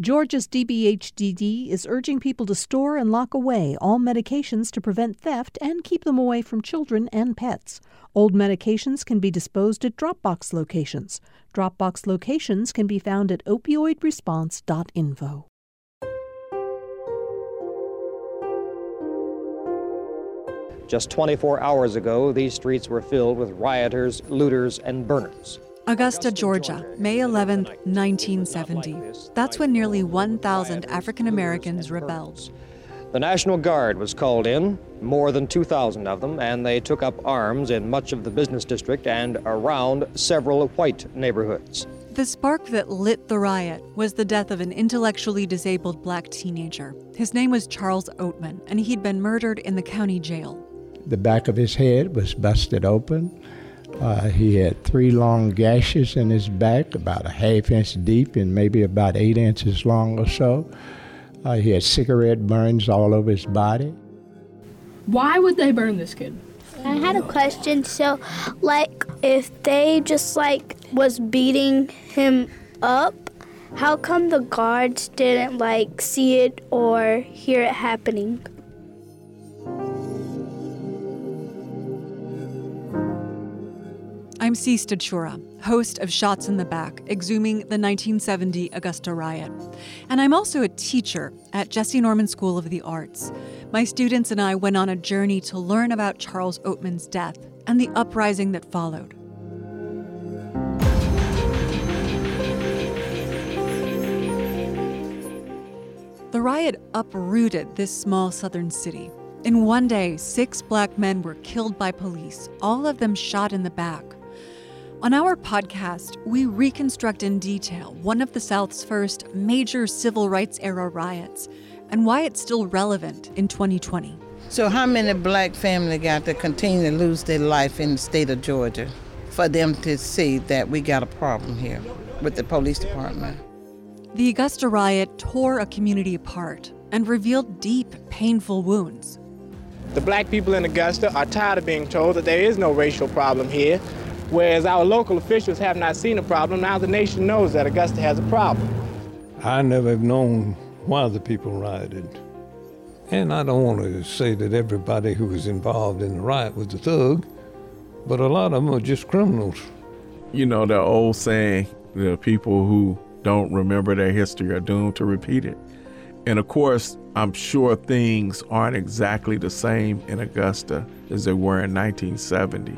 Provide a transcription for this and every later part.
Georgia's DBHDD is urging people to store and lock away all medications to prevent theft and keep them away from children and pets. Old medications can be disposed at Dropbox locations. Dropbox locations can be found at opioidresponse.info. Just 24 hours ago, these streets were filled with rioters, looters, and burners. Augusta, Georgia, May 11, 1970. That's when nearly 1,000 African Americans rebelled. The National Guard was called in, more than 2,000 of them, and they took up arms in much of the business district and around several white neighborhoods. The spark that lit the riot was the death of an intellectually disabled black teenager. His name was Charles Oatman, and he'd been murdered in the county jail. The back of his head was busted open. Uh, he had three long gashes in his back, about a half inch deep and maybe about eight inches long or so. Uh, he had cigarette burns all over his body. Why would they burn this kid? I had a question. So, like, if they just like was beating him up, how come the guards didn't like see it or hear it happening? I'm Sea Stachura, host of Shots in the Back, exhuming the 1970 Augusta riot. And I'm also a teacher at Jessye Norman School of the Arts. My students and I went on a journey to learn about Charles Oatman's death and the uprising that followed. The riot uprooted this small southern city. In one day, six black men were killed by police, all of them shot in the back. On our podcast, we reconstruct in detail one of the South's first major civil rights era riots and why it's still relevant in 2020. So, how many black families got to continue to lose their life in the state of Georgia for them to see that we got a problem here with the police department? The Augusta riot tore a community apart and revealed deep, painful wounds. The black people in Augusta are tired of being told that there is no racial problem here, whereas our local officials have not seen a problem. Now the nation knows that Augusta has a problem. I never have known why the people rioted. And I don't want to say that everybody who was involved in the riot was a thug, but a lot of them are just criminals. You know, the old saying, the people who don't remember their history are doomed to repeat it. And of course, I'm sure things aren't exactly the same in Augusta as they were in 1970.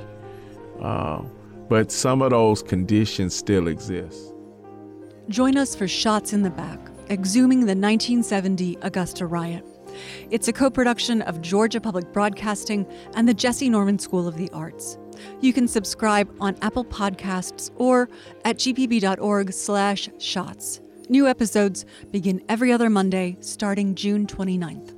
Uh, but some of those conditions still exist. Join us for Shots in the Back, exhuming the 1970 Augusta riot. It's a co production of Georgia Public Broadcasting and the Jessye Norman School of the Arts. You can subscribe on Apple Podcasts or at gpb.org slash shots. New episodes begin every other Monday starting June 29th.